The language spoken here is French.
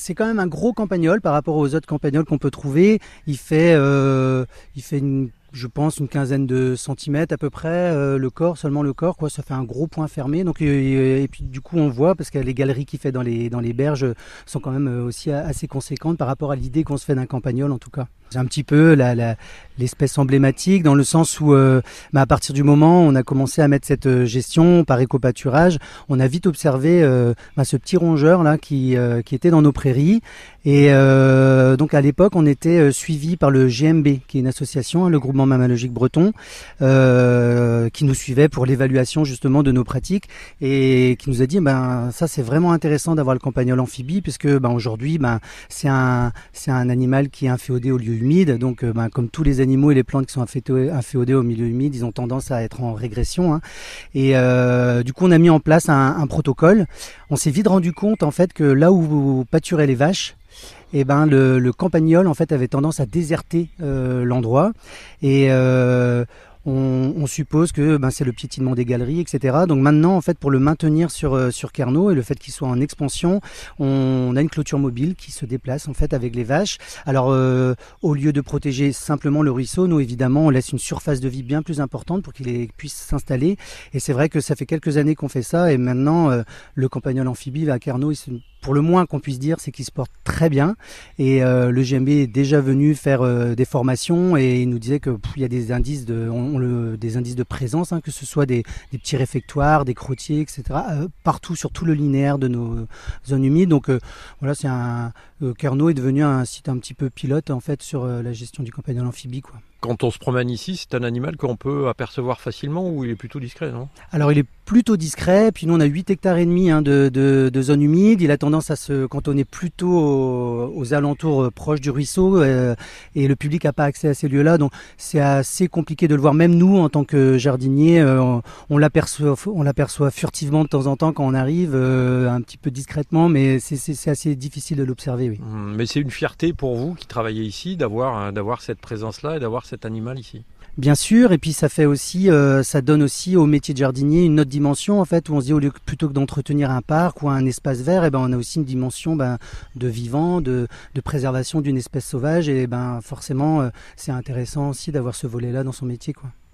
c'est quand même un gros campagnol par rapport aux autres campagnols qu'on peut trouver. Il fait, euh, il fait une je pense une quinzaine de centimètres à peu près euh, le corps seulement le corps quoi. Ça fait un gros point fermé. Donc et, puis du coup on voit parce que les galeries qu'il fait dans les dans les berges sont quand même aussi assez conséquentes par rapport à l'idée qu'on se fait d'un campagnol en tout cas. C'est un petit peu l'espèce emblématique dans le sens où, euh, bah, à partir du moment où on a commencé à mettre cette euh, gestion par éco-pâturage, on a vite observé euh, bah, ce petit rongeur là qui, qui était dans nos prairies. Et donc à l'époque, on était suivi par le GMB, qui est une association, hein, le groupement mammalogique breton, qui nous suivait pour l'évaluation justement de nos pratiques et qui nous a dit, ben ça c'est vraiment intéressant d'avoir le campagnol amphibie puisque ben, aujourd'hui, ben c'est un c'est un animal qui est inféodé au lieu humide. Donc, euh, ben, comme tous les animaux et les plantes qui sont inféodés au milieu humide, ils ont tendance à être en régression. Hein. Et euh, du coup, on a mis en place un, protocole. On s'est vite rendu compte en fait que là où pâturaient les vaches, eh ben le, campagnol en fait avait tendance à déserter euh, l'endroit et on, suppose que ben, c'est le piétinement des galeries, etc. Donc maintenant, en fait, pour le maintenir sur, euh, sur Carnot et le fait qu'il soit en expansion, on, a une clôture mobile qui se déplace en fait avec les vaches. Alors, euh, au lieu de protéger simplement le ruisseau, nous évidemment, on laisse une surface de vie bien plus importante pour qu'il puisse s'installer. Et c'est vrai que ça fait quelques années qu'on fait ça et maintenant, euh, le campagnol amphibie à Carnot, pour le moins qu'on puisse dire, c'est qu'il se porte très bien. Et euh, le GMB est déjà venu faire euh, des formations et il nous disait qu'il y a des indices de, présence, hein, que ce soit des, petits réfectoires, des crottiers, etc. Euh, partout sur tout le linéaire de nos zones humides. Donc voilà, c'est un est devenu un site un petit peu pilote en fait sur la gestion du campagnol amphibie, quoi. Quand on se promène ici, c'est un animal qu'on peut apercevoir facilement ou il est plutôt discret, non? Alors il est plutôt discret, puis nous on a 8 hectares et demi hein, de, de, de, zone humide. Il a tendance à se cantonner plutôt aux, alentours euh, proches du ruisseau euh, et le public n'a pas accès à ces lieux-là. Donc c'est assez compliqué de le voir. Même nous, en tant que jardinier, euh, on, l'aperçoit, on l'aperçoit furtivement de temps en temps quand on arrive, un petit peu discrètement, mais c'est, assez difficile de l'observer. Oui. Mmh, mais c'est une fierté pour vous qui travaillez ici d'avoir cette présence-là et d'avoir cet animal ici Bien sûr, et puis ça fait aussi, euh, ça donne aussi au métier de jardinier une autre dimension en fait, où on se dit plutôt que d'entretenir un parc ou un espace vert, et eh ben on a aussi une dimension ben, de vivant, de, préservation d'une espèce sauvage, et ben forcément euh, c'est intéressant aussi d'avoir ce volet-là dans son métier.